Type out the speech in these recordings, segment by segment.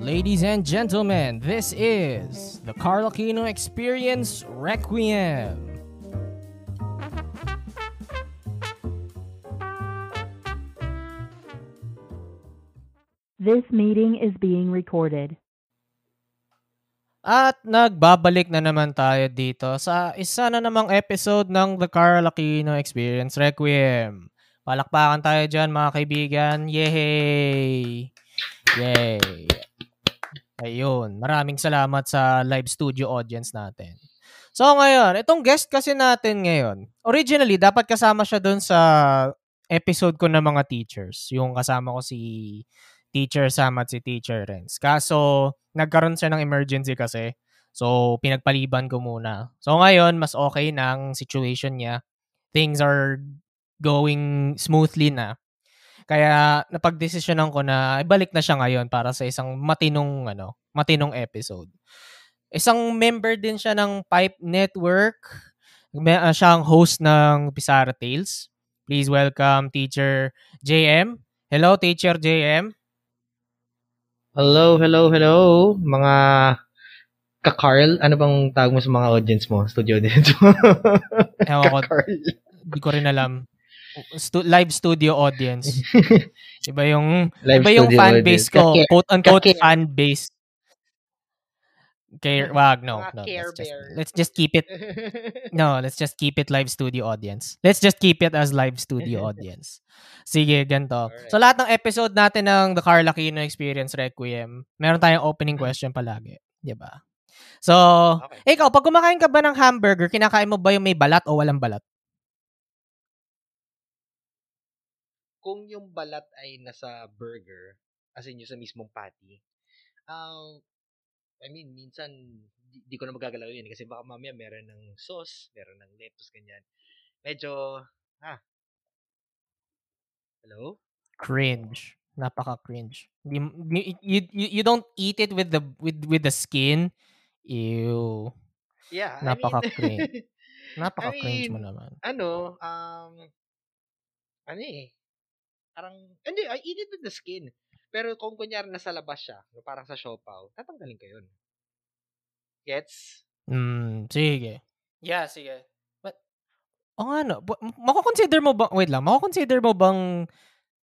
Ladies and gentlemen, this is the Carl Aquino Experience Requiem. This meeting is being recorded. At nagbabalik na naman tayo dito sa isa na namang episode ng The Carl Aquino Experience Requiem. Palakpakan tayo dyan mga kaibigan. Yay! Yay! Ayun. Maraming salamat sa live studio audience natin. So ngayon, itong guest kasi natin ngayon, originally dapat kasama siya doon sa episode ko ng mga teachers. Yung kasama ko si Teacher Sam at si Teacher Renz. Kaso, nagkaroon siya ng emergency kasi. So, pinagpaliban ko muna. So, ngayon, mas okay na situation niya. Things are going smoothly na. Kaya, napagdesisyonan ko na ibalik na siya ngayon para sa isang matinong, ano, matinong episode. Isang member din siya ng Pipe Network. May, uh, siya ang host ng Pizarra Tales. Please welcome Teacher JM. Hello, Teacher JM. Hello, hello, hello, mga ka-Carl. Ano bang tawag mo sa mga audience mo? Studio audience mo? Ewan ko. Hindi ko rin alam. Stu- live studio audience. iba yung Live iba yung fan base ko. Ka-care- Quote unquote ka-care. fan base. Care, wag, no. No let's, just, let's just keep it No, let's just keep it live studio audience. Let's just keep it as live studio audience. Sige, ganito. Alright. So, lahat ng episode natin ng The Carl Aquino Experience Requiem, meron tayong opening Mm. question palagi. Di ba? So, Okay. ikaw, pag kumakain ka ba ng hamburger, kinakain mo ba yung may balat o walang balat? Kung yung balat ay nasa burger, as in yung sa mismong patty, um, I mean, minsan, di, di ko na magagalaw yun eh, kasi baka mamaya meron ng sauce, meron ng lettuce, ganyan. Medyo, ah, hello? Cringe. Napaka-cringe. You, you, you, you don't eat it with the with with the skin. Ew. Yeah, I mean, Napaka-cringe. Napaka-cringe mo mean, naman. ano, um, ano eh, parang, hindi, I eat it with the skin. Pero kung kunyari nasa labas siya, no, parang sa siopaw, tatanggalin ko yun. Gets? Mm, sige. Yeah, sige. But, o nga no, bu- m- mako-consider mo ba, wait lang, mako-consider mo bang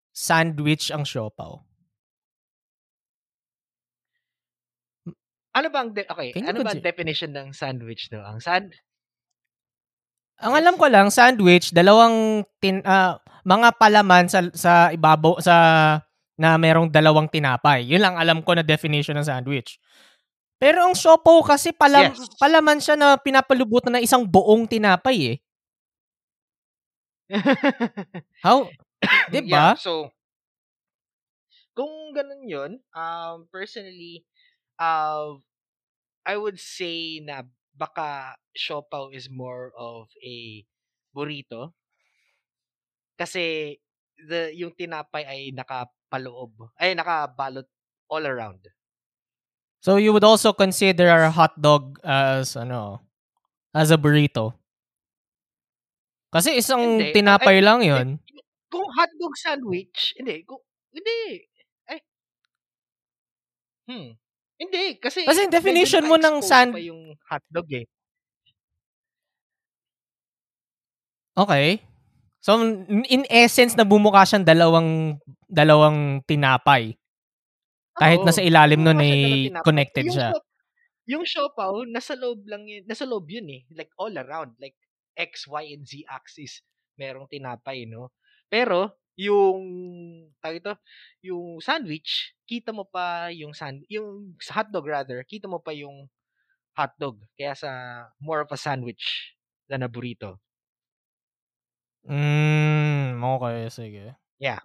sandwich ang siopaw? Ano bang, de- okay, Can ano ba ang definition ng sandwich, no? Ang sand, Ang alam ko lang, sandwich, dalawang tin, ah, mga palaman sa, sa ibabaw, sa, na merong dalawang tinapay. Yun lang alam ko na definition ng sandwich. Pero ang siopaw kasi palam, Yes. palaman siya na pinapalubutan ng isang buong tinapay eh. How? Di ba? Yeah, so, kung ganun yun, um, personally, uh, I would say na baka siopaw is more of a burrito. Kasi, the, yung tinapay ay nakapaloob, ay nakabalot all around. So you would also consider a hot dog as ano, as a burrito. Kasi isang Hindi. tinapay Ay, lang 'yun. Kung hotdog sandwich, hindi, kung, hindi, ay, hmm, hindi, kasi, Kasi definition mo ng sand- pa yung hotdog eh. Okay. So in essence na bumukha siyang dalawang dalawang tinapay. Kahit Oo. nasa ilalim nun ay tinapay. connected yung siya. siop- yung siopaw, nasa loob lang yun, nasa loob yun eh. Like all around. Like X, Y, and Z axis. Merong tinapay, no? Pero, yung, tawag ito, yung sandwich, kita mo pa yung sand, yung sa hotdog rather, kita mo pa yung hotdog. Kaya sa more of a sandwich than a burrito. Mm, okay, sige. Yeah.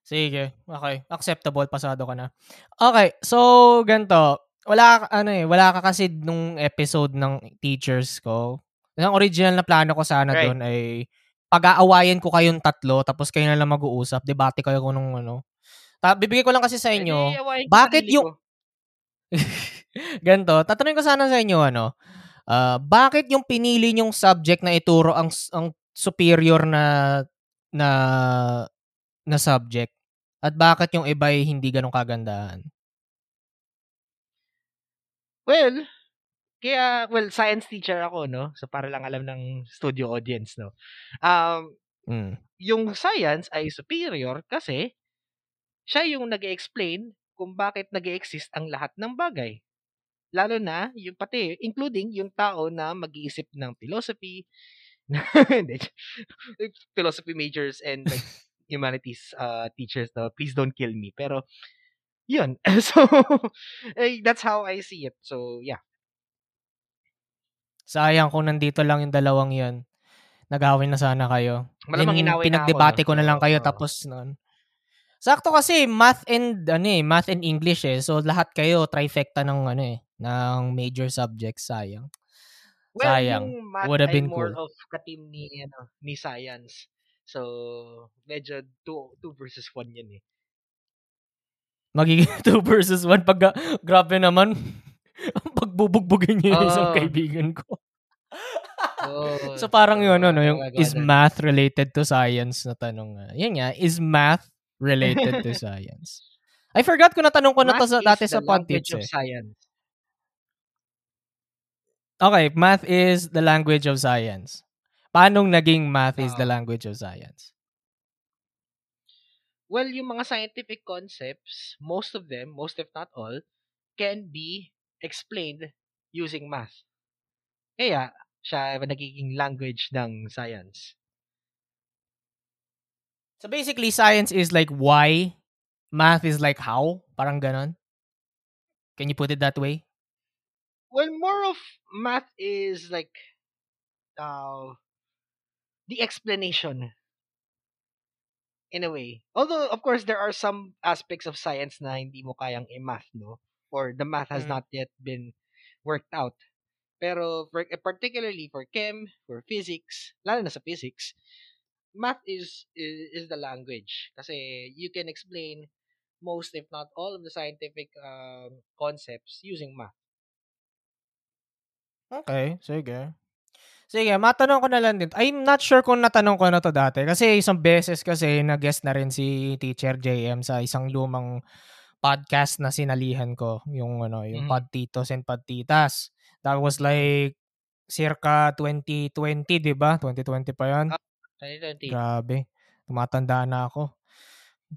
Sige, okay. Acceptable, pasado ka na. Okay, so ganito. Wala ano eh, wala ka kasi nung episode ng teachers ko. Ang original na plano ko sana Right. doon ay pag-aawayan ko kayong tatlo tapos kayo na lang mag-uusap, debate kayo kung nung ano. Ta- bibigay ko lang kasi sa inyo. Ko bakit yung-. Ganto, tatanungin ko sana sa inyo ano. ah, bakit yung pinili yung subject na ituro ang ang superior na na na subject at bakit yung iba ay hindi ganun kagandahan? Well, kaya, well, science teacher ako, no? So, para lang alam ng studio audience, no? Um, Mm. yung science ay superior kasi siya yung nag explain kung bakit nag exist ang lahat ng bagay. Lalo na, yung pati, including yung tao na mag-iisip ng philosophy, philosophy majors and like, humanities uh, teachers, no? please don't kill me. Pero, yun. so, eh, that's how I see it. So, yeah. Sayang kung nandito lang yung dalawang yun. Nag-away na sana kayo. Malamang inaway na ako, pinagdebate ko na lang kayo Oo. tapos nun. Sakto kasi math and ano eh, math and English eh. So lahat kayo trifecta ng ano eh, ng major subjects sayang. Well, Sayang. Would have been more cool. of ka-team ni, ano, ni science. So, medyo 2 two versus 1 yun eh. Magiging 2 versus 1 pag grabe naman. Pagbubugbugin niyo yung isang kaibigan ko. So parang yun, ano, ano yung is math related to science na tanong. nga. Yun nga, is math related to science? I forgot ko na tanong ko na to sa, dati sa pod tips of eh. science. Okay, math is the language of science. Paanong naging math is the language of science? Well, yung mga scientific concepts, most of them, most if not all, can be explained using math. Kaya, siya nagiging language ng science. So basically, science is like why, math is like how, parang ganon. Can you put it that way? Well, more of math is like uh, the explanation in a way. Although, of course, there are some aspects of science na hindi mo kayang i-math, no? Or the math has Mm. not yet been worked out. Pero for, eh, particularly for chem, for physics, lalo na sa physics, math is, is is the language. Kasi you can explain most, if not all, of the scientific um, concepts using math. Okay, sige. Sige, matanong ko na lang din. I'm not sure kung natanong ko na to dati. Kasi isang beses kasi nag-guest na rin si Teacher JM sa isang lumang podcast na sinalihan ko. Yung ano, yung Mhm. Pod Titos and Pod Titas. That was like circa 2020, di ba? 2020 pa yan. 2020. Grabe. Tumatanda na ako.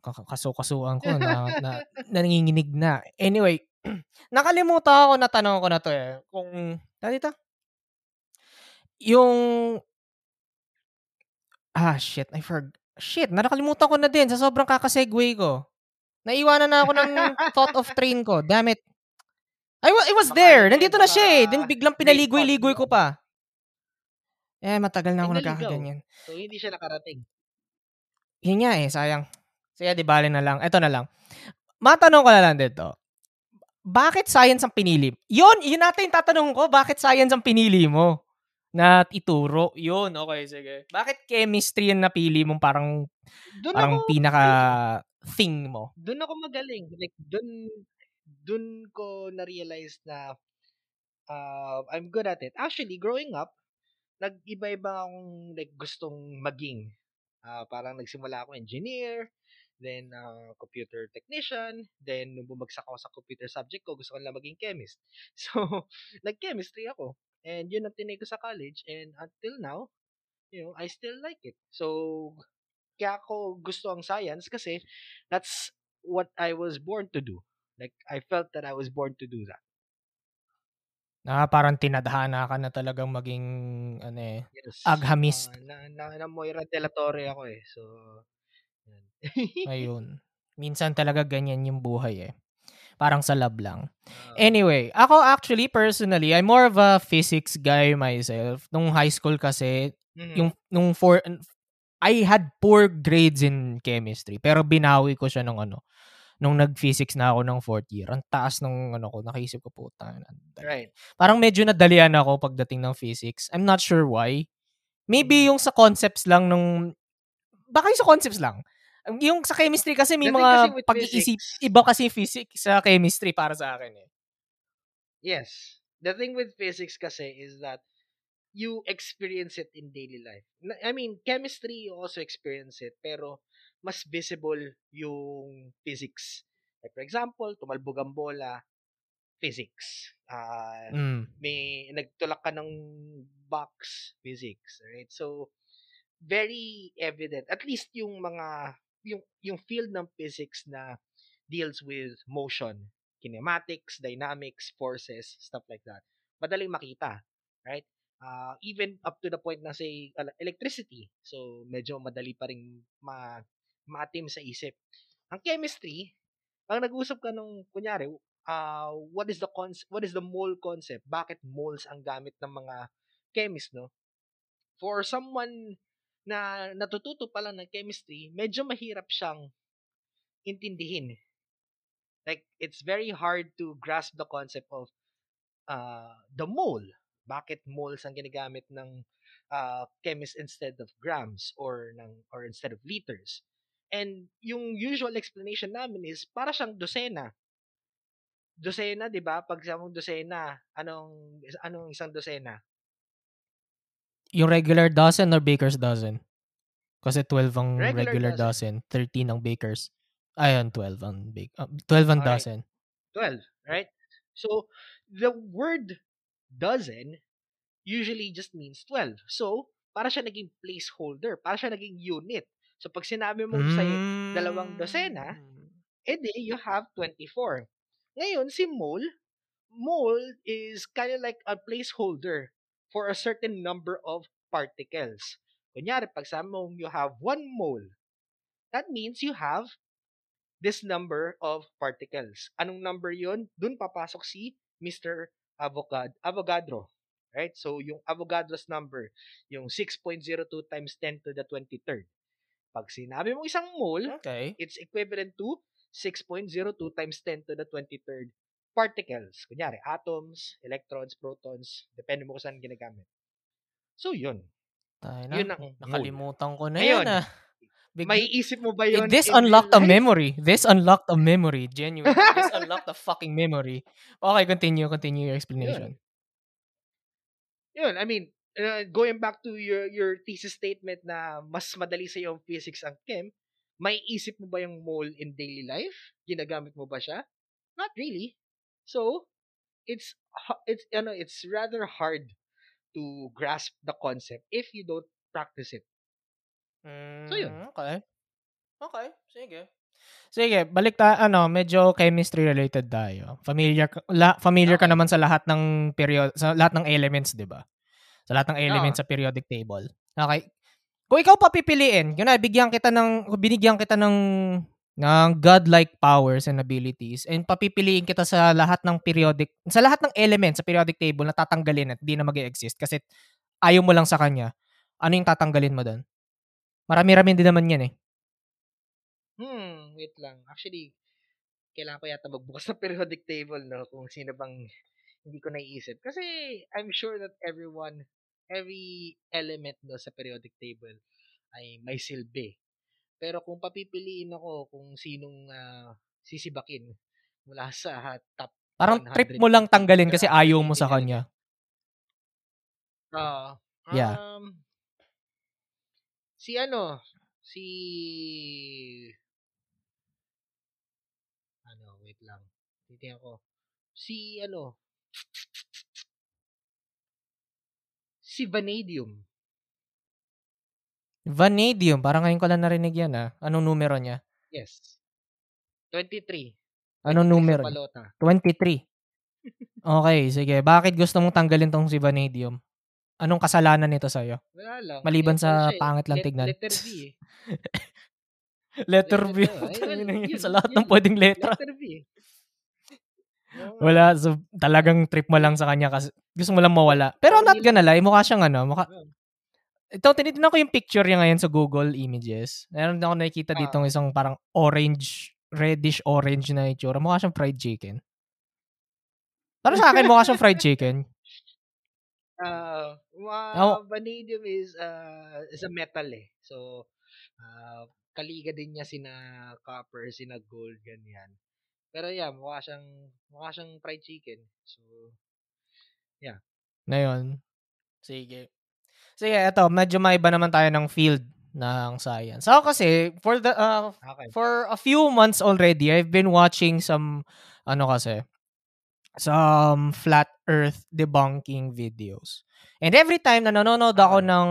Kakasukasuan ko na, na nanginginig na. Anyway, nakalimutan ako na tanong ko na to eh. Kung, dito? Yung, ah, shit, I forgot. Shit, nakalimutan ko na din sa sobrang kakasegue ko. Naiwanan na ako ng thought of train ko. Damn it. I, wa- I was there. Nandito na siya eh. Then biglang pinaligoy-ligoy ko pa. Eh, matagal na ako nagkakaganyan. So, hindi siya nakarating. Yun nga eh, sayang. Sige, di bale na lang. Ito na lang. Matanong ko na lang dito. Bakit science ang pinili? Yun, yun natin tatanong ko. Bakit science ang pinili mo? Na ituro. Yun, okay, sige. Bakit chemistry yung napili mong parang, Doon parang ako, pinaka thing mo? doon ako magaling. Like, doon, doon ko na-realize na uh, I'm good at it. Actually, growing up, nag-iba-iba akong like, gustong maging. Ah, parang nagsimula ako engineer, then uh, computer technician, then nung bumagsak ako sa computer subject ko, gusto ko lang maging chemist. So, nag-chemistry ako. And yun ang tinay ko sa college. And until now, you know, I still like it. So, kaya ako gusto ang science kasi that's what I was born to do. Like, I felt that I was born to do that. Na parang tinadhana ka na talagang maging, ano eh, Yes. Aghamist. Ah, na, na, na Moira de la Torre ako eh. So, ayun. Minsan talaga ganyan yung buhay eh. Parang sa lab lang. Ah, Anyway, ako actually personally, I'm more of a physics guy myself. Nung high school kasi, mhm. yung nung four I had poor grades in chemistry, pero binawi ko siya nung ano, nung nag-physics na ako ng fourth year. Ang taas nung ano ko, nakaisip ko dali. Right. Parang medyo nadalian ako pagdating ng physics. I'm not sure why. Maybe Mm. yung sa concepts lang nung baka yung sa concepts lang. Yung sa chemistry kasi may mga kasi pag-iisip, physics- iba kasi physics sa chemistry para sa akin eh. Yes. The thing with physics kasi is that you experience it in daily life. I mean, chemistry, you also experience it, pero mas visible yung physics. Like, for example, tumalbog ang bola, physics. Ah, Mm. may nagtulak ka ng box physics, right? So very evident at least yung mga yung yung field ng physics na deals with motion, kinematics, dynamics, forces, stuff like that. Madaling makita, right? Uh, even up to the point na say ele- electricity. So medyo madali pa ring ma maatim sa isip. Ang chemistry, pag nag-usap ka nung kunyari, uh, what is the cons what is the mole concept? Bakit moles ang gamit ng mga chemist, no? For someone na natututo pa lang ng chemistry, medyo mahirap siyang intindihin. Like, it's very hard to grasp the concept of uh, the mole. Bakit moles ang ginagamit ng uh, chemist instead of grams or ng or instead of liters? And yung usual explanation namin is para siyang dosena. Dosena, 'di ba? Pag sa mong dosena, anong anong isang dosena? Yung regular dozen or baker's dozen? Kasi 12 ang Regular regular, dozen. dozen. 13 ang baker's. Ayun, 12 ang bake. ah, 12 ang Alright. dozen. 12, right? So, the word dozen usually just means 12. So, para siya naging placeholder, para siya naging unit. So, pag sinabi mo sa dalawang dosena, Mm. edi you have 24. Ngayon, si mole, mole is kind of like a placeholder for a certain number of particles. Kunyari, pag sabi mo you have one mole, that means you have this number of particles. Anong number yon? Doon papasok si Mr. Avogad Avogadro. Right? So, yung Avogadro's number, yung 6.02 times 10 to the 23rd. Pag sinabi mo isang mole, Okay. it's equivalent to 6.02 times 10 to the 23rd particles. Kunyari, atoms, electrons, protons, depende mo kung saan ginagamit. So, yun. Tayo na. Yun ang mole. Nakalimutan ko na Ngayon, yan ah. Big- May isip mo ba Eh, yun? this in real unlocked a memory. This unlocked a memory. Genuinely. this unlocked a fucking memory. Okay, continue. Continue your explanation. Yun, I mean, uh, going back to your your thesis statement na mas madali sa yung physics ang chem, may isip mo ba yung mole in daily life? Ginagamit mo ba siya? Not really. So, it's it's ano, it's rather hard to grasp the concept if you don't practice it. So, yun. Mm, Okay. Okay, sige. Sige, balik ta ano, medyo chemistry related tayo. Familiar ka, la, familiar ka Okay. naman sa lahat ng period sa lahat ng elements, 'di ba? Sa lahat ng elements Oo. sa periodic table. Okay. Kung ikaw papipiliin, yun na bigyan kita ng binigyan kita ng ng godlike powers and abilities and papipiliin kita sa lahat ng periodic sa lahat ng elements sa periodic table na tatanggalin at hindi na mag-exist kasi ayaw mo lang sa kanya. Ano yung tatanggalin mo doon? Marami-rami din naman yan eh. Hmm, wait lang. Actually, kailangan ko yata magbukas ng periodic table, no? Kung sino bang hindi ko naiisip. Kasi I'm sure that everyone, every element no, sa periodic table ay may silbi. Pero kung papipiliin ako kung sinong ah, sisibakin mula sa top Parang trip mo lang 150 tanggalin kasi ayaw mo sa kanya. Ah, Yeah. um, si ano, si ano, wait lang. Titingnan ko. Si ano, si Vanadium. Vanadium, parang ngayon ko lang narinig yan ah. Anong numero niya? Yes. 23. Anong 23 sa numero? niya? balota. 23. Okay, sige. Bakit gusto mong tanggalin tong si Vanadium? Anong kasalanan nito sa'yo? Wala lang. Maliban sa siya eh, pangit lang let- tignan. Letter B eh. Letter B. Letter- ay, Tangina well, yun, sa lahat yun. ng pwedeng letra. Letter B. Wala. So, talagang trip mo lang sa kanya kasi gusto mo lang mawala. Pero I'm not gonna lie, mukha siyang ano, mukha, ito, tinitignan ko yung picture niya ngayon sa Google Images. Meron ako nakikita Ah. dito isang parang orange, reddish orange na itsura. Mukha siyang fried chicken. Para sa akin, mukha siyang fried chicken. Uh, wa- Ako- vanadium is uh, is a metal eh. So uh, kaliga din niya sina copper, sina gold ganyan. Pero yeah, mukha siyang mukha siyang fried chicken. So Na yun. Sige. Sige, eto, medyo maiba naman tayo ng field ng science. Ako kasi, for the, uh, okay. for a few months already, I've been watching some, ano kasi, some flat earth debunking videos. And every time na nanonood ako Ah. ng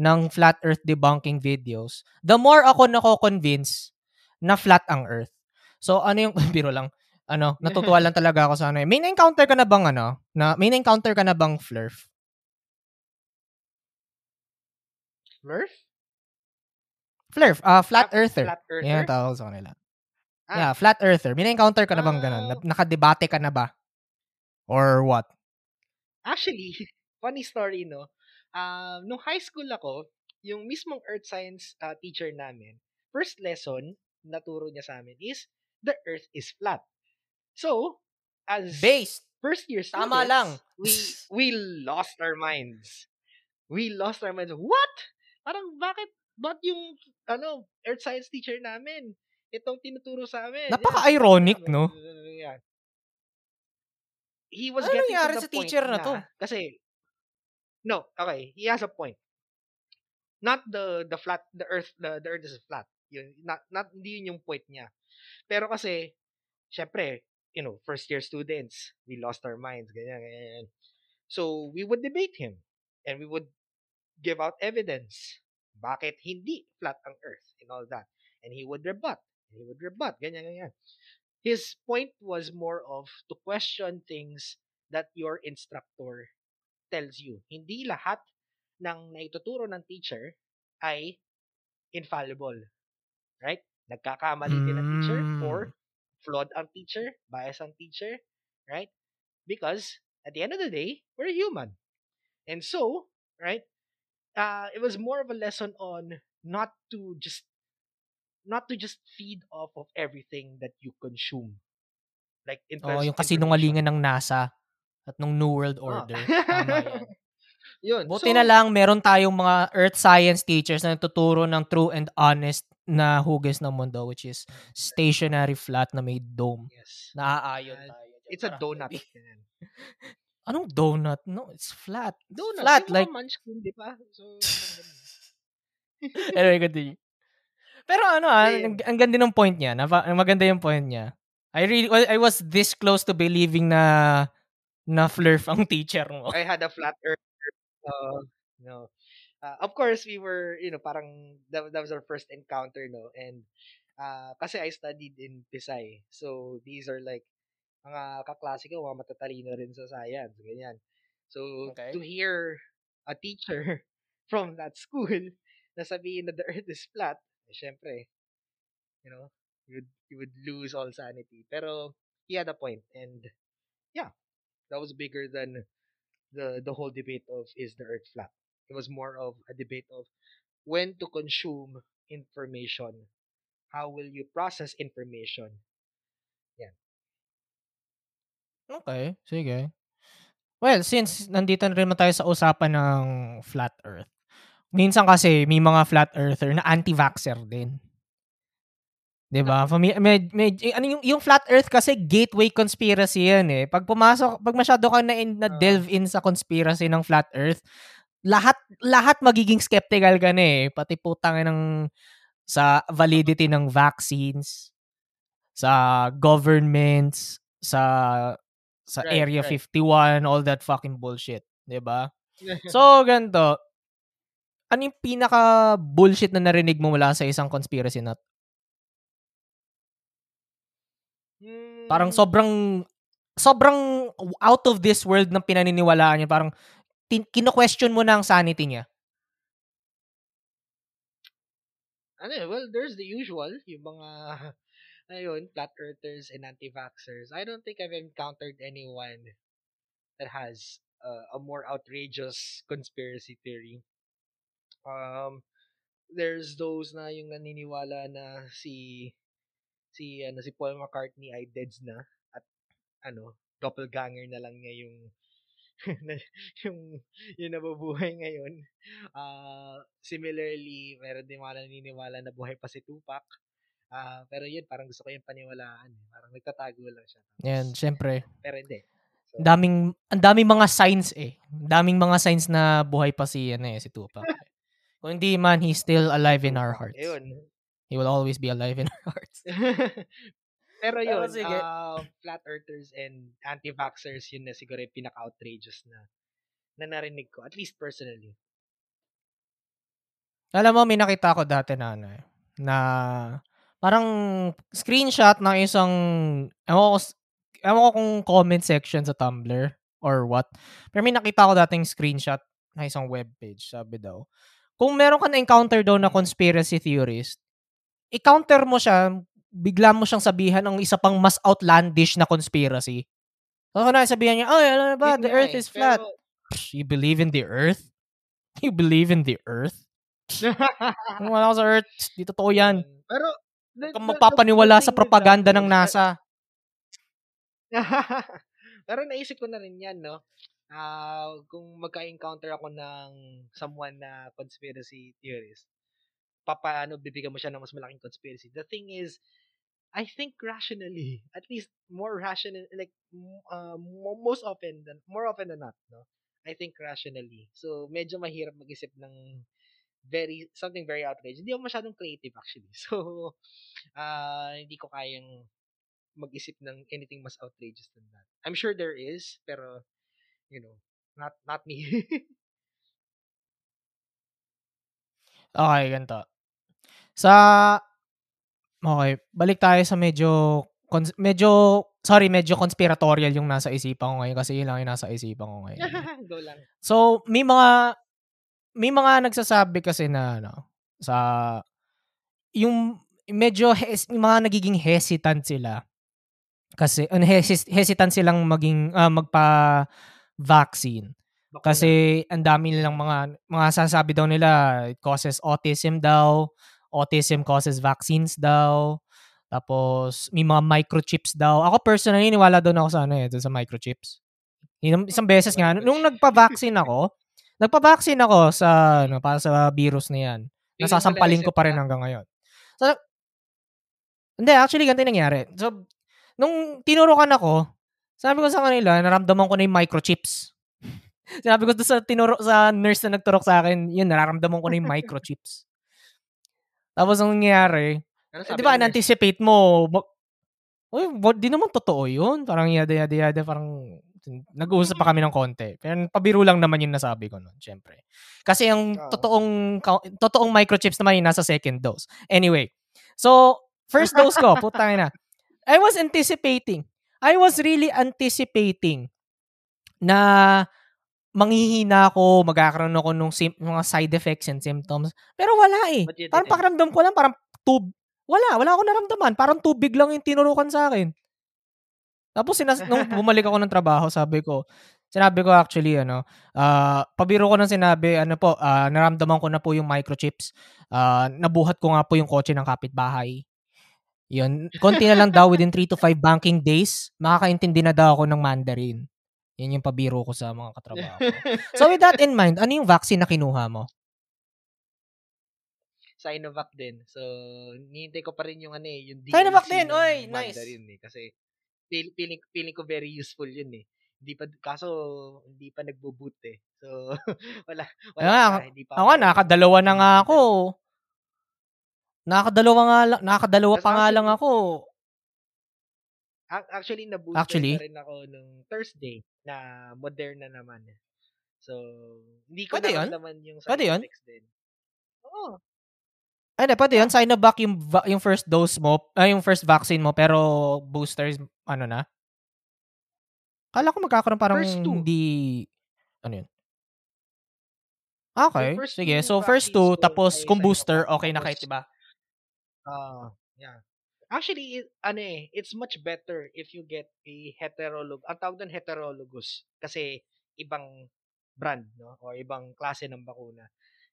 ng flat earth debunking videos, the more ako nako-convince na flat ang earth. So ano yung biro lang ano, natutuwa lang talaga ako sa ano. eh. May encounter ka na bang ano? Na may encounter ka na bang flurf? Murph? Flurf, ah flat Ah, earther. Flat earther? Yan tawag sa kanila. Ah. Yeah, flat earther. May encounter ka na bang ganun? Ah. Na- Nakadebate ka na ba? Or what? Actually, funny story, no? Um, nung high school ako, yung mismong earth science uh, teacher namin, first lesson na turo niya sa amin is, the earth is flat. So, as Based. first year students, Tama lang. we we lost our minds. We lost our minds. What? Parang bakit ba't yung ano, earth science teacher namin itong tinuturo sa amin? Napaka-ironic, Yeah, no? Yeah. He was Ano getting to the sa teacher point na to? Kasi No, okay, he has a point. Not the the flat the earth the, the earth is flat. Yun not not hindi yun yung point niya. Pero kasi syempre, you know, first year students, we lost our minds, ganyan, ganyan. So, we would debate him and we would give out evidence. Bakit hindi flat ang earth and all that. And he would rebut. He would rebut, ganyan, ganyan. His point was more of to question things that your instructor tells you. Hindi lahat ng naituturo ng teacher ay infallible. Right? Nagkakamali din ang teacher Mm. or flawed ang teacher, bias ang teacher, right? Because at the end of the day, we're human. And so, right, uh, it was more of a lesson on not to just not to just feed off of everything that you consume. Like in terms yung of kasinungalingan ng NASA at nung New World Ah. Order. Tama yan. Yun. Buti So, na lang meron tayong mga earth science teachers na nagtuturo ng true and honest na hugis ng mundo which is stationary flat na may dome. Yes. Naaayon Uh, tayo. It's a donut. Anong donut? No, it's flat. Donut. Flat, yung like, munchkin, di ba? So, anyway, continue. Pero ano ah, ang, ang ganda ng point niya. Napa, maganda yung point niya. I really, well, I was this close to believing na na flurf ang teacher mo. I had a flat earth. Uh, no. Uh, of course, we were, you know, parang that, that was our first encounter, no? And uh, kasi I studied in Pisay. So, these are like mga kaklase ko, mga matatalino rin sa science, ganyan. So, Okay. to hear a teacher from that school na sabihin na the earth is flat, eh, syempre, you know, you would, you would lose all sanity. Pero, he had a point. And, yeah, that was bigger than the the whole debate of is the earth flat. It was more of a debate of when to consume information. How will you process information? Okay, sige. Well, since nandito na rin tayo sa usapan ng flat earth. Minsan kasi may mga flat earther na anti-vaxxer din. 'Di ba? Fami- med, med, ano yung, yung flat earth kasi gateway conspiracy yan eh. Pag pumasok, pag masyado ka na, in, na Ah. delve in sa conspiracy ng flat earth, lahat lahat magiging skeptical ka na eh. Pati putang ng sa validity ng vaccines, sa governments, sa sa Right, Area right. 51, all that fucking bullshit, 'di ba? So, ganito. Ano yung pinaka bullshit na narinig mo mula sa isang conspiracy nut? Parang Hmm, sobrang sobrang out of this world ng pinaniniwalaan niya. Parang tin- kino-question mo na ang sanity niya. ano eh, well, there's the usual, yung mga, ayun, flat earthers and anti-vaxxers. I don't think I've encountered anyone that has uh, a more outrageous conspiracy theory. Um, there's those na yung naniniwala na si si ano si Paul McCartney ay deads na at ano doppelganger na lang niya yung na- yung yung nabubuhay ngayon. Ah, similarly, meron din mga naniniwala na buhay pa si Tupac. Ah, pero yun parang gusto ko yung paniwalaan. eh. Parang nagtatago lang siya. Tapos, Yan, syempre. Pero hindi. So, daming ang daming mga signs eh. Daming mga signs na buhay pa si ano eh, si Tupac. Kung hindi man, he's still alive in our hearts. Ayun. He will always be alive in our hearts. Pero Pero yun, sige. uh, flat earthers and anti-vaxxers, yun na siguro yung pinaka-outrageous na na narinig ko. At least personally. Alam mo, may nakita ko dati na ano eh, na parang screenshot ng isang, ewan ko, ewan ko kung comment section sa Tumblr or what. Pero may nakita ko dating screenshot na isang webpage, sabi daw. Kung meron ka na-encounter daw na conspiracy theorist, i-counter mo siya, bigla mo siyang sabihan ng isa pang mas outlandish na conspiracy. So, na sabihan niya, oh, ano ba, the earth is flat. pero- You believe in the earth? You believe in the earth? Kung wala ka sa earth, di totoo yan. Pero, Huwag the- the- magpapaniwala sa propaganda ng NASA. Pero naisip ko na rin yan, no? Ah, kung magka-encounter ako ng someone na conspiracy theorist, papaano bibigyan mo siya ng mas malaking conspiracy. The thing is, I think rationally, at least more rational, like uh, mo- most often than more often than not, no. I think rationally. So medyo mahirap mag-isip ng very something very outrageous. Hindi ako masyadong creative actually. So ah hindi ko kayang mag-isip ng anything mas outrageous than that. I'm sure there is, pero you know, not not me. Okay, ganito. Sa Okay, balik tayo sa medyo cons- medyo sorry, medyo conspiratorial yung nasa isipan ko ngayon kasi yun lang yung nasa isipan ko ngayon. Go lang. So, may mga may mga nagsasabi kasi na ano, sa yung medyo hes, yung mga nagiging hesitant sila kasi hesis, hesitant silang maging ah, magpa vaccine Bakuna. kasi ang dami nilang mga mga sasabi daw nila it causes autism daw autism causes vaccines daw tapos may mga microchips daw ako personally niwala doon ako sa ano eh sa microchips isang beses nga nung nagpa-vaccine ako nagpa-vaccine ako sa ano para sa virus na yan nasasampalin ko pa rin hanggang ngayon. So, hindi, actually, ganito yung nangyari. So, nung tinurukan ako, sabi ko sa kanila, naramdaman ko na yung microchips. sabi ko sa, tinuro, sa nurse na nagturok sa akin, yun, nararamdaman ko na yung microchips. Tapos, ang nangyari, Ano eh, di ba, anticipate mo, Uy, what, di naman totoo yun. Parang yada, yada, yada, parang nag-uusap pa kami ng konti. Pero pabiro lang naman yung nasabi ko nun, syempre. Kasi yung Oo. totoong, totoong microchips naman yung nasa second dose. Anyway, so, first dose ko, putang na. I was anticipating. I was really anticipating na manghihina ako, magkakaroon ako ng sim- mga side effects and symptoms. Pero wala eh. Parang didn't. pakiramdam ko lang, parang tub. Wala, wala ako naramdaman. Parang tubig lang yung tinurukan sa akin. Tapos sinas- nung bumalik ako ng trabaho, sabi ko, sinabi ko actually, ano, ah pabiro ko nang sinabi, ano po, ah, naramdaman ko na po yung microchips. Ah, nabuhat ko nga po yung kotse ng kapitbahay. Yun. Konti na lang daw, within 3 to 5 banking days, makakaintindi na daw ako ng Mandarin. Yun yung pabiro ko sa mga katrabaho ko. So with that in mind, ano yung vaccine na kinuha mo? Sinovac din. So, hinihintay ko pa rin yung ano eh, yung Sinovac DLC din, ng oy, nice. Mandarin eh. Kasi, feel, feeling, feeling ko very useful yun eh. Hindi pa, kaso, hindi pa nagbo-boot eh. So, wala, wala Ah, pa. Hindi pa Ako, nakadalawa na nga ako. Mandarin. Nakadalawa nga lang, nakadalawa Tas pa nga lang actually- ako. Ac- Actually, na-booster Actually? na rin ako nung Thursday na Moderna naman. So, hindi ko Pwede yun? naramdaman yung side Pwede yun? din. Oo. Ay, di, pwede yun. Sinovac yung, yung first dose mo, ay, yung first vaccine mo, pero boosters, ano na? Kala ko magkakaroon parang First two. hindi, ano yun? Okay, Yung first sige. So, first two, tapos kung booster, okay na tapos- kahit, diba? Ah, yeah. Actually, it, ano eh, it's much better if you get a heterolog. Ang tawag doon heterologous kasi ibang brand, no? Or ibang klase ng bakuna.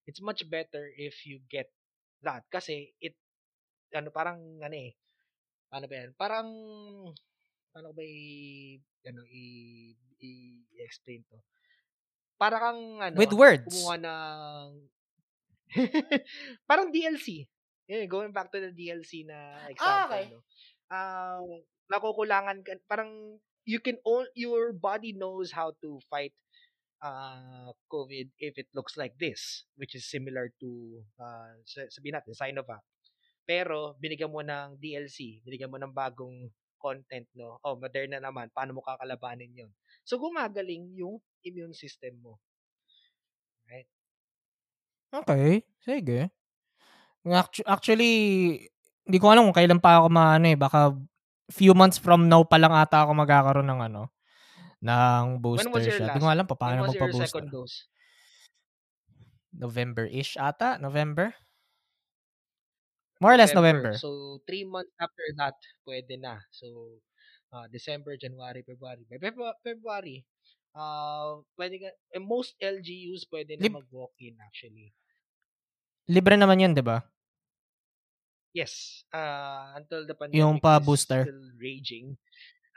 It's much better if you get that kasi it ano parang ano eh ano ba yan? Parang ko ba i ano i, i- i-explain to? Para kang ano With words. kumuha ng parang DLC. Yeah, going back to the DLC na example, okay. no. Ah, nakukulangan ka parang you can all your body knows how to fight uh COVID if it looks like this, which is similar to uh sa- sabihin natin Sinovac. pero binigyan mo ng DLC, binigyan mo ng bagong content, no? Oh, Moderna naman, paano mo kakalabanin yun? So, gumagaling yung immune system mo. Right? Okay, sige. Actu- Actually, hindi ko alam kung kailan pa ako maano eh. Baka few months from now pa lang ata ako magkakaroon ng ano, ng booster shot. Hindi ko alam pa paano magpa-booster. November-ish ata? November? More or less November. So, three months after that, pwede na. So, uh, December, January, February. By February, February uh, pwede ka, eh, most LGUs pwede na Lib- mag-walk-in actually. Libre naman yun, di ba? Yes, uh, until the pandemic Yung pa is booster. still raging,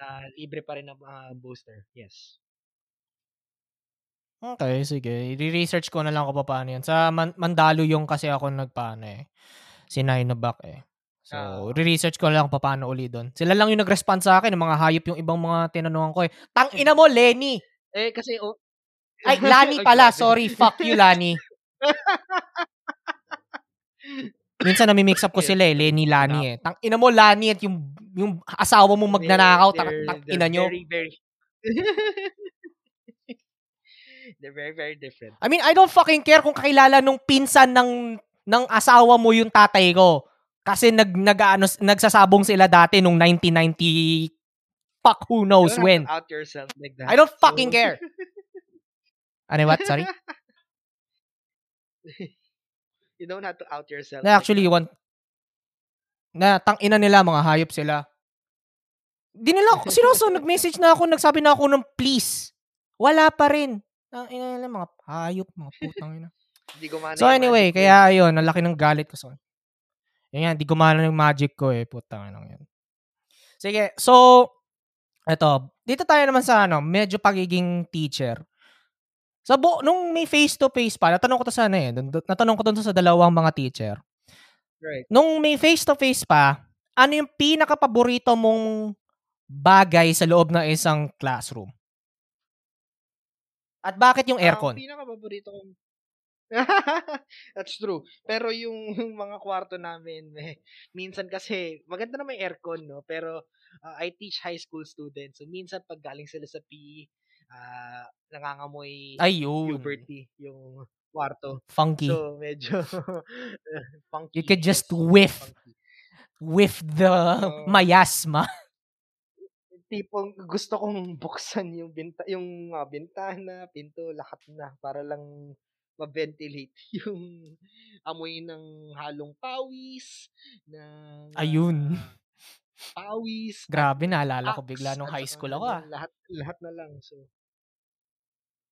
uh, libre pa rin ang uh, booster. Yes. Okay, sige. I-research ko na lang kung paano yan. Sa Man- Mandalo yung kasi ako nagpaano eh. Sinovac eh. So, Ah. re-research ko na lang paano uli doon. Sila lang yung nag-respond sa akin, mga hayop yung ibang mga tinanungan ko eh. Tang ina mo, Lenny! Eh, kasi, oh, Ay, Lani pala. Sorry. Fuck you, Lani. Minsan nami-mix up ko sila eh. Lenny, Lani eh. Tang ina mo, Lani at yung, yung asawa mo magnanakaw. Tang they're ina nyo. Very, very... they're very, very different. I mean, I don't fucking care kung kakilala nung pinsan ng ng asawa mo yung tatay ko. Kasi nag, nag ano, nagsasabong sila dati nung 1990 fuck who knows when. out yourself like that. I don't fucking So- care. Ano what? Sorry? you don't have to out yourself. Na like actually that. want na tang ina nila mga hayop sila. Di nila ako seryoso nag-message na ako, nagsabi na ako ng please. Wala pa rin. Tang ina nila mga hayop, mga putang ina. Hindi gumana So anyway, magic kaya ayun, ang laki ng galit ko sa Yan yan, di gumana yung magic ko eh, putang ina yan. Sige, so eto, dito tayo naman sa ano, medyo pagiging teacher. Sa bu- nung may face to face pa, natanong ko to sana eh, dun- dun- natanong ko to sa dalawang mga teacher. Right. Nung may face to face pa, ano yung pinaka paborito mong bagay sa loob ng isang classroom? At bakit yung aircon? Ang pinaka-paborito kong That's true. Pero yung, yung mga kwarto namin, eh, minsan kasi, maganda na may aircon, no? Pero uh, I teach high school students. So, minsan pag galing sila sa PE, ah, nangangamoy Ayun. puberty yung kwarto. Funky. So, medyo funky. You could just whiff. funky. with the Oo. mayasma. tipong gusto kong buksan yung binta yung mga bintana, pinto, lahat na para lang ma-ventilate yung amoy ng halong pawis, ng Ayun. ah, pawis. Grabe, naalala ko bigla nung high saka school ako ah. Lahat, lahat na lang. So,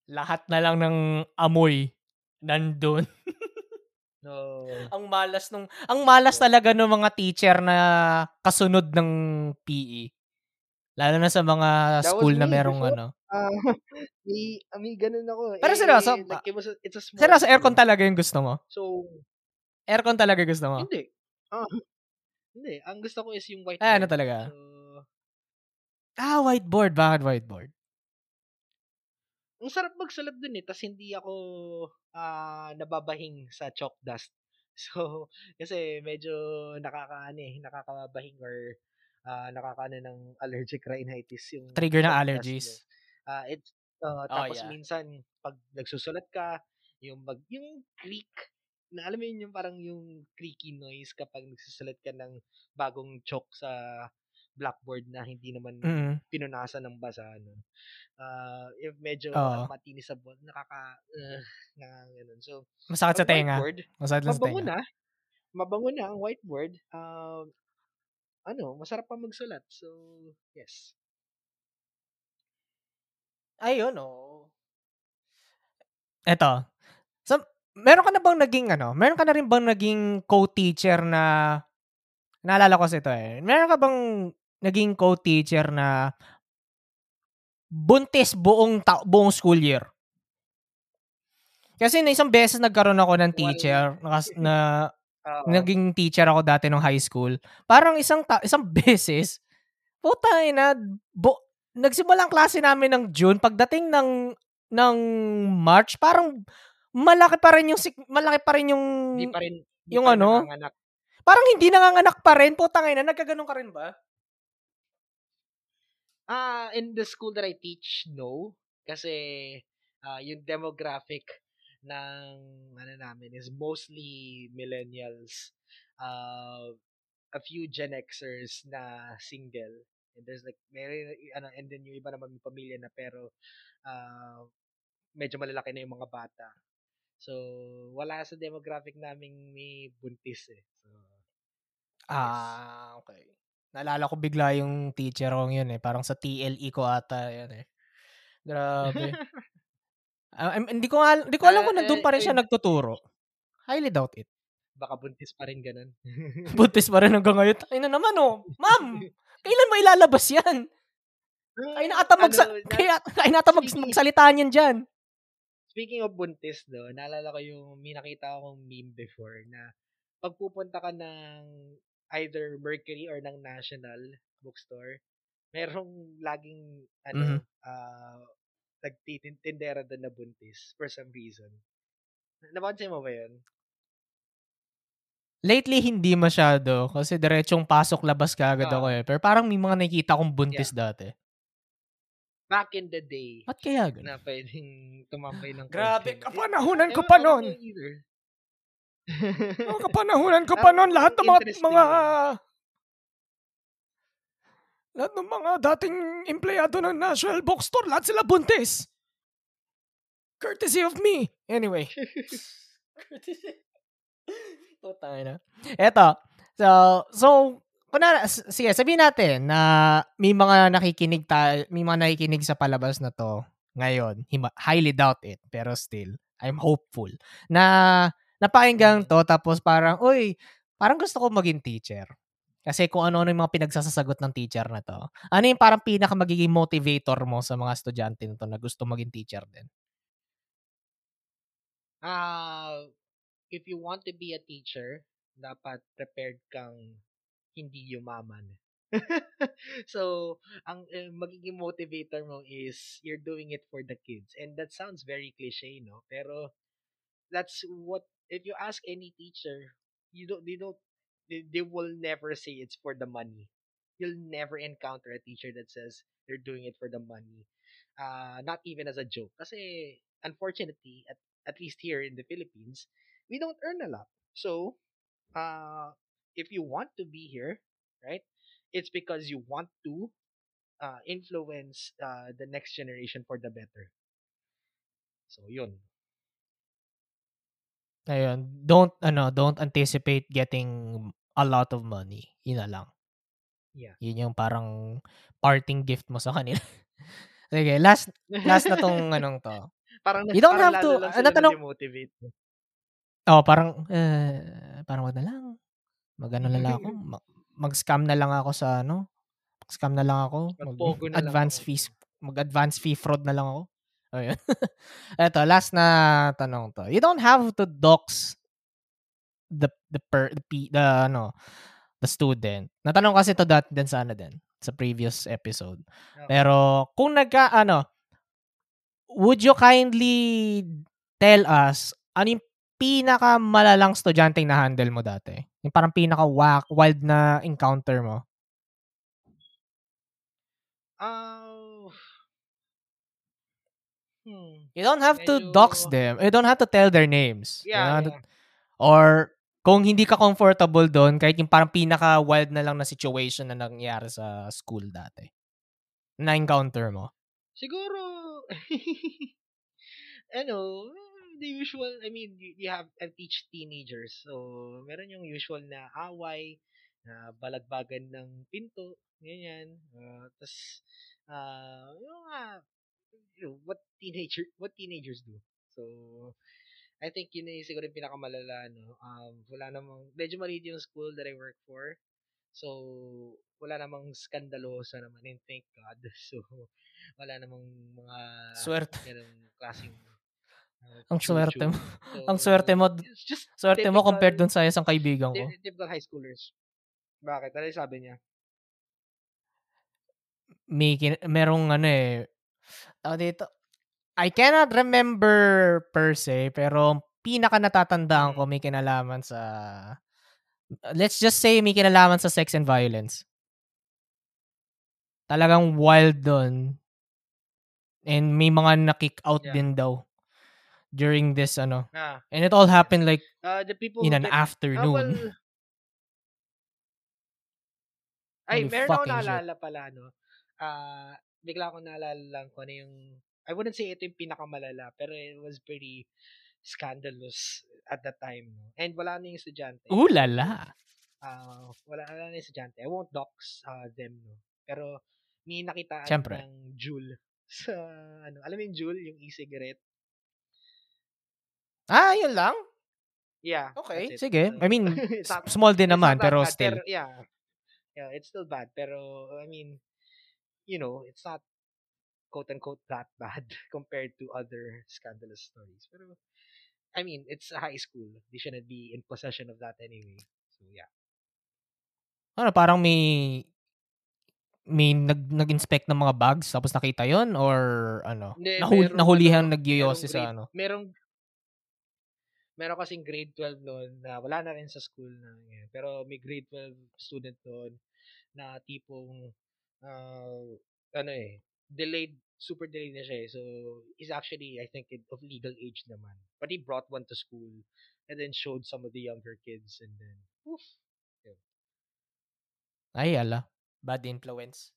Lahat na lang ng amoy nandun. no. ang malas nung ang malas talaga ng mga teacher na kasunod ng PE. Lalo na sa mga That school na me merong before. ano. Ah, may, may ganun ako. Pero eh, seryoso, like, it was a, it's a small Seryoso, aircon talaga yung gusto mo? So, Aircon talaga gusto mo? hindi. Ah, hindi. Ang gusto ko is yung white Ah, ano talaga? So, Ah, whiteboard. Bakit whiteboard? Ang sarap magsulat dun eh. Tapos hindi ako ah nababahing sa chalk dust. So, kasi medyo nakakaano eh, nakakabahing or ah nakakaano ng allergic rhinitis yung Trigger ng allergies. Ah, it's ah, Oh, tapos yeah. minsan pag nagsusulat ka, yung mag yung creak na alam mo yun yung parang yung creaky noise kapag nagsusulat ka ng bagong chalk sa blackboard na hindi naman Mm. pinunasan ng basa ano. Ah, if medyo Oo. uh, matinis sa buwan, nakaka uh, na ganun. So, Masakit sa tenga. Masakit sa mabango tenga. na. Mabango na ang whiteboard. Um, ano, masarap pa magsulat. So, yes. Ayun, oh. Eto. So, meron ka na bang naging ano? Meron ka na rin bang naging co-teacher na naalala ko kasi ito eh. Meron ka bang naging co-teacher na buntis buong ta- buong school year? Kasi na isang beses nagkaroon ako ng teacher na, na Oo. naging teacher ako dati nung high school. Parang isang ta- isang beses, puta ina, bu- nagsimula ang klase namin ng June, pagdating ng ng March, parang malaki pa rin yung malaki pa rin yung Hindi pa rin, hindi yung pa rin ano, nanganganak. Parang hindi nanganganak pa rin. Putang ina, nagkaganon ka rin ba? Ah, in the school that I teach, no. Kasi ah yung demographic ng ano namin is mostly millennials. Uh, a few Gen Xers na single. And there's like, meron, ano, and then yung iba naman may pamilya na pero uh, medyo malalaki na yung mga bata. So, wala sa demographic naming may buntis eh. So, Ah, okay. Naalala ko bigla yung teacher ko yun eh. Parang sa TLE ko ata yan eh. Grabe. Ah, em- hindi ko nga, hindi ko alam Ah, kung nandun eh, pa rin siya eh, nagtuturo. Highly doubt it. baka buntis pa rin ganun. Buntis pa rin hanggang ngayon. Ay na naman oh. Ma'am, kailan mo ilalabas yan? Kaya na ata, magsa- Ano, na- kaya, kaya na ata mag- magsalita niyan dyan. Speaking of buntis, do, naalala ko yung may nakita akong meme before na pag pupunta ka ng either Mercury or ng National Bookstore, merong laging ano, Mhm. ah nagtitindera doon na buntis for some reason. Napansin mo ba yun? Lately, hindi masyado. Kasi diretsong pasok-labas ka agad Ah. ako eh. Pero parang may mga nakikita akong buntis dati. Back in the day, Ba't kaya ganun? na pwedeng tumambay ng Grabe, konti. kapanahunan ko pa ko Oh, kapanahunan ko pa nun. Lahat ng mga, mga lahat ng mga dating empleyado ng National Bookstore, lahat sila buntis. Courtesy of me. Anyway. Putang na. Eto. So, so, kuna, s- sige, sabihin natin na may mga nakikinig tayo, may mga nakikinig sa palabas na to ngayon. Highly doubt it, pero still, I'm hopeful na napakinggan to tapos parang, uy, parang gusto ko maging teacher. Kasi kung ano-ano yung mga pinagsasasagot ng teacher na to. Ano yung parang pinaka magiging motivator mo sa mga estudyante nito na gusto maging teacher din? Ah, if you want to be a teacher, dapat prepared kang hindi yumaman. so, ang eh, magiging motivator mo is you're doing it for the kids. And that sounds very cliche, no? Pero that's what if you ask any teacher, you don't they don't they, they will never say it's for the money. You'll never encounter a teacher that says they're doing it for the money. Uh, not even as a joke. Kasi unfortunately, at at least here in the Philippines, we don't earn a lot. So, uh, if you want to be here, right, it's because you want to uh, influence uh, the next generation for the better. So, yun. Ayun, don't ano, don't anticipate getting a lot of money. Yun na lang. Yeah. Yun yung parang parting gift mo sa kanila. Sige, last last na tong anong to. Parang, You don't parang have to- sila natanong- na-demotivate. Oh, parang eh, parang wag na lang. Mag-ano na lang ako. ma- Mag-scam na lang ako sa ano. Mag-scam na lang ako. Mag-pogo na lang advance ako. fees. Mag-advance fee fraud na lang ako. Ayun. Eto, last na tanong to. You don't have to dox the the per the, P- the ano the student. Natanong kasi to dati din sa ano din sa previous episode. Okay. Pero kung nagka ano would you kindly tell us ano yung pinaka malalang estudyanteng na handle mo dati? Yung parang pinaka wild na encounter mo? Hmm. You don't have to Medyo- dox them. You don't have to tell their names. You Yeah, have to- yeah. Or kung hindi ka comfortable doon, kahit yung parang pinaka wild na lang na situation na nangyari sa school dati. Na encounter mo. Siguro, ano, the usual, I mean, you, you have, I teach teenagers. So, meron yung usual na away, na balagbagan ng pinto, ganyan. Uh, Tapos, uh, yung mga, you know, what teenager, what teenagers do. So, I think yun yung siguro yung pinakamalala, no? Um, wala namang, medyo maliit yung school that I work for. So, wala namang skandalosa naman, and thank God. So, wala namang mga Swerte. ganung klaseng uh, Ang swerte mo. So, Ang swerte mo. Just Swerte mo Typical- compared dun sa isang kaibigan ko. ty- typical high schoolers. Bakit? Ano sabi niya? May kin- merong ano eh. Tawag dito. I cannot remember per se, pero pinaka natatandaan ko Mm. may kinalaman sa let's just say may kinalaman sa sex and violence. Talagang wild doon. And may mga na-kick out Yeah. din daw during this ano. Ah, And it all happened like uh, the people in an get- Ah, afternoon. well, ay, meron ako shit. naalala pala, no? Ah, bigla ko naalala lang kung ano yung, I wouldn't say ito yung pinakamalala, pero it was pretty scandalous at that time, no? And wala na yung estudyante. Ooh la la. Ah, wala, wala na yung estudyante. I won't dox ah, them, no? Pero, may nakitaan Siyempre. ng Juul sa, ano, alam mo yung Juul, yung e-cigarette? Ah, yun lang? Yeah. Okay, sige. I mean, not- small din naman, pero bad, still. Pero, yeah. Yeah, it's still bad. Pero, I mean, you know, it's not quote-unquote that bad compared to other scandalous stories. Pero, I mean, it's a high school. They shouldn't be in possession of that anyway. So, yeah. Ano, parang may may nag nag-inspect ng mga bags tapos nakita yon or ano? Hindi, Nahul, merong nahulihan ano, nagyoyosi merong sa ano? Merong, meron kasing grade 12 noon na wala na rin sa school na yan. Pero may grade 12 student noon na tipong uh, ano eh, delayed, super delayed na siya eh. So, he's actually, I think, of legal age naman. But he brought one to school and then showed some of the younger kids and then, oof, Yeah. Ay, ala. Bad influence.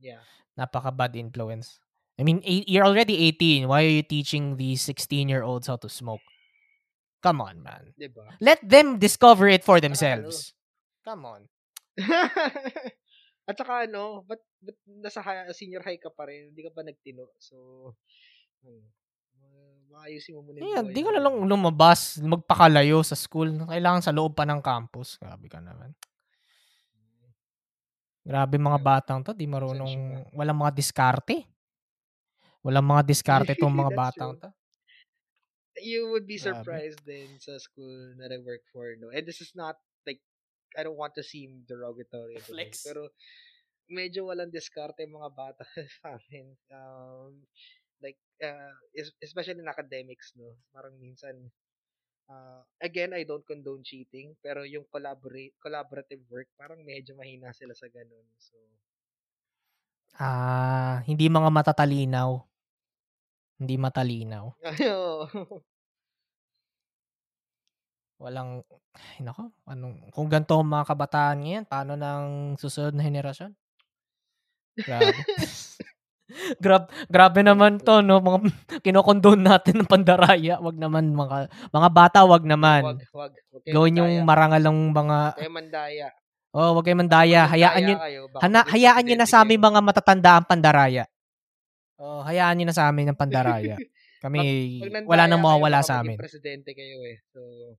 yeah. Napaka bad influence. I mean, eight, you're already 18. Why are you teaching these 16-year-olds how to smoke? Come on, man. Diba? Let them discover it for themselves. Come on. At saka ano, ba't, ba't nasa high, senior high ka pa rin? Hindi ka pa nagtino. So, maayusin mo muna yung Yeah, buhay di ka na lang lumabas, magpakalayo sa school. Kailangan sa loob pa ng campus. Grabe ka naman. Grabe mga batang to, di marunong, walang mga diskarte. Walang mga diskarte tong mga batang true. to. You would be Grabe. surprised din sa school na I work for, no? And this is not, I don't want to seem derogatory. Flex. Pero, medyo walang diskarte yung mga bata sa amin. Um, like, uh, es- especially in academics, no? Parang minsan, uh, again, I don't condone cheating, pero yung collaborate, collaborative work, parang medyo mahina sila sa ganun. So, Ah, hindi mga matatalinaw. Hindi matalinaw. ayo. Walang, ay nako, anong, kung ganito ang mga kabataan ngayon, paano ng susunod na henerasyon? Grabe. Grab, grabe naman to, no? Mga kinokondone natin ng pandaraya. Wag naman, mga, mga bata, wag naman. wag, wag. wag Gawin yung mandaya. marangalang mga, Kayo mandaya. oh, wag kayo mandaya. Pag Hayaan nyo, hana, hayaan nyo na sa amin mga matatanda ang pandaraya. Oh, hayaan nyo na sa amin ang pandaraya. Kami, Pag wala nang mawawala sa amin. presidente kayo eh. So,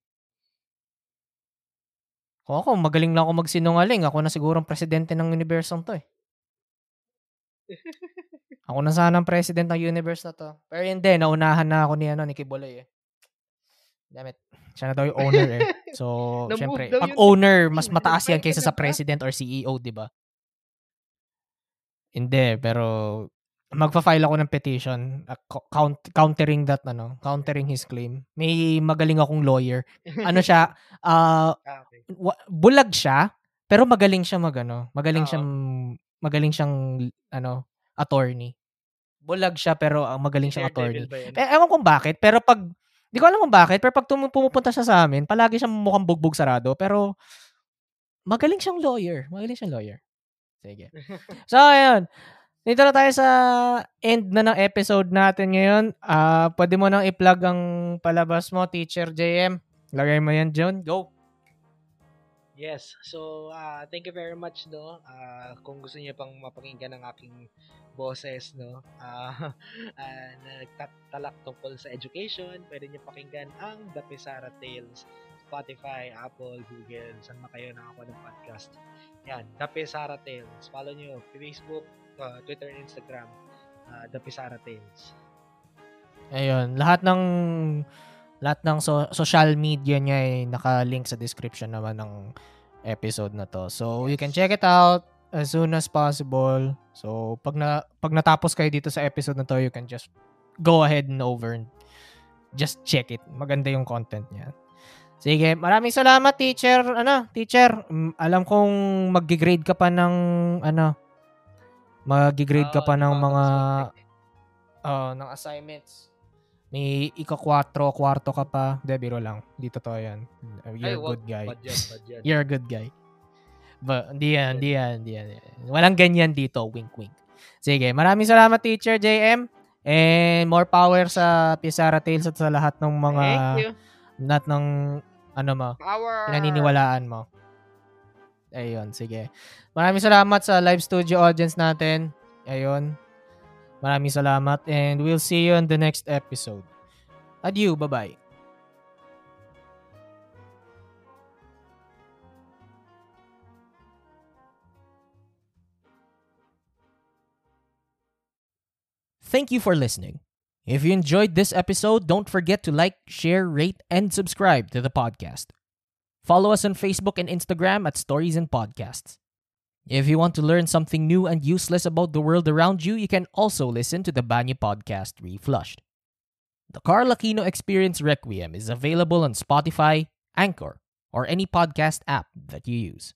Kung ako, magaling lang ako magsinungaling. Ako na siguro ang presidente ng universong to eh. Ako na sana ang president ng universe na to. Pero hindi, naunahan na ako ni, ano, ni Kibuloy eh. Damn it. Siya na daw yung owner eh. So, syempre, pag yun. owner, mas mataas yan kaysa ka sa president or CEO, di ba? Hindi, pero magfa-file ako ng petition uh, co- count, countering that ano, countering his claim. May magaling akong lawyer. Ano siya, ah, ah, okay. bulag siya, pero magaling siya magano, magaling siyang magaling siyang ano, attorney. Bulag siya pero ang magaling siyang attorney. Eh, ewan kung bakit, pero pag di ko alam kung bakit, pero pag tum- pumupunta siya sa amin, palagi siyang mukhang bugbog sarado, pero magaling siyang lawyer. Magaling siyang lawyer. Sige. So, ayun. Dito na tayo sa end na ng episode natin ngayon. Ah, pwede mo nang i-plug ang palabas mo, Teacher JM. Lagay mo yan, John. Go. Yes. So, uh, thank you very much, no. Uh, kung gusto niyo pang mapakinggan ng aking boses, no, uh, uh, na nagtatalak tungkol sa education, pwede niyo pakinggan ang The Pisara Tales, Spotify, Apple, Google, saan man kayo nakakuha ng podcast. Yan, The Pisara Tales. Follow niyo Facebook, uh, Twitter, and Instagram, uh, The Pisara Tales. Ayun, lahat ng lahat ng so- social media niya ay naka-link sa description naman ng episode na to. So, you can check it out as soon as possible. So, pag na pag natapos kayo dito sa episode na to, you can just go ahead and over and just check it. Maganda yung content niya. Sige, maraming salamat teacher. Ano, teacher, mm, alam kong mag-grade ka pa ng ano, mag-grade ka pa di ng mga oh, ng assignments. May ika-kwatro, kwarto ka pa. Hindi, biro lang. Di totoo yan. You're a good guy. bad yan, bad yan. You're a good guy. But, hindi yan, hindi yan, hindi yan. Walang ganyan dito. Wink, wink. Sige, maraming salamat teacher JM. And more power sa Pisara Tales at sa lahat ng mga Thank you. lahat ng ano mo, Power. pinaniniwalaan mo. Ayun, sige. Maraming salamat sa live studio audience natin. Ayun. Maraming salamat and we'll see you on the next episode. Adieu, bye-bye. Thank you for listening. If you enjoyed this episode, don't forget to like, share, rate, and subscribe to the podcast. Follow us on Facebook and Instagram at Stories and Podcasts. If you want to learn something new and useless about the world around you, you can also listen to the Banyo podcast Reflushed. The Carl Aquino Experience Requiem is available on Spotify, Anchor, or any podcast app that you use.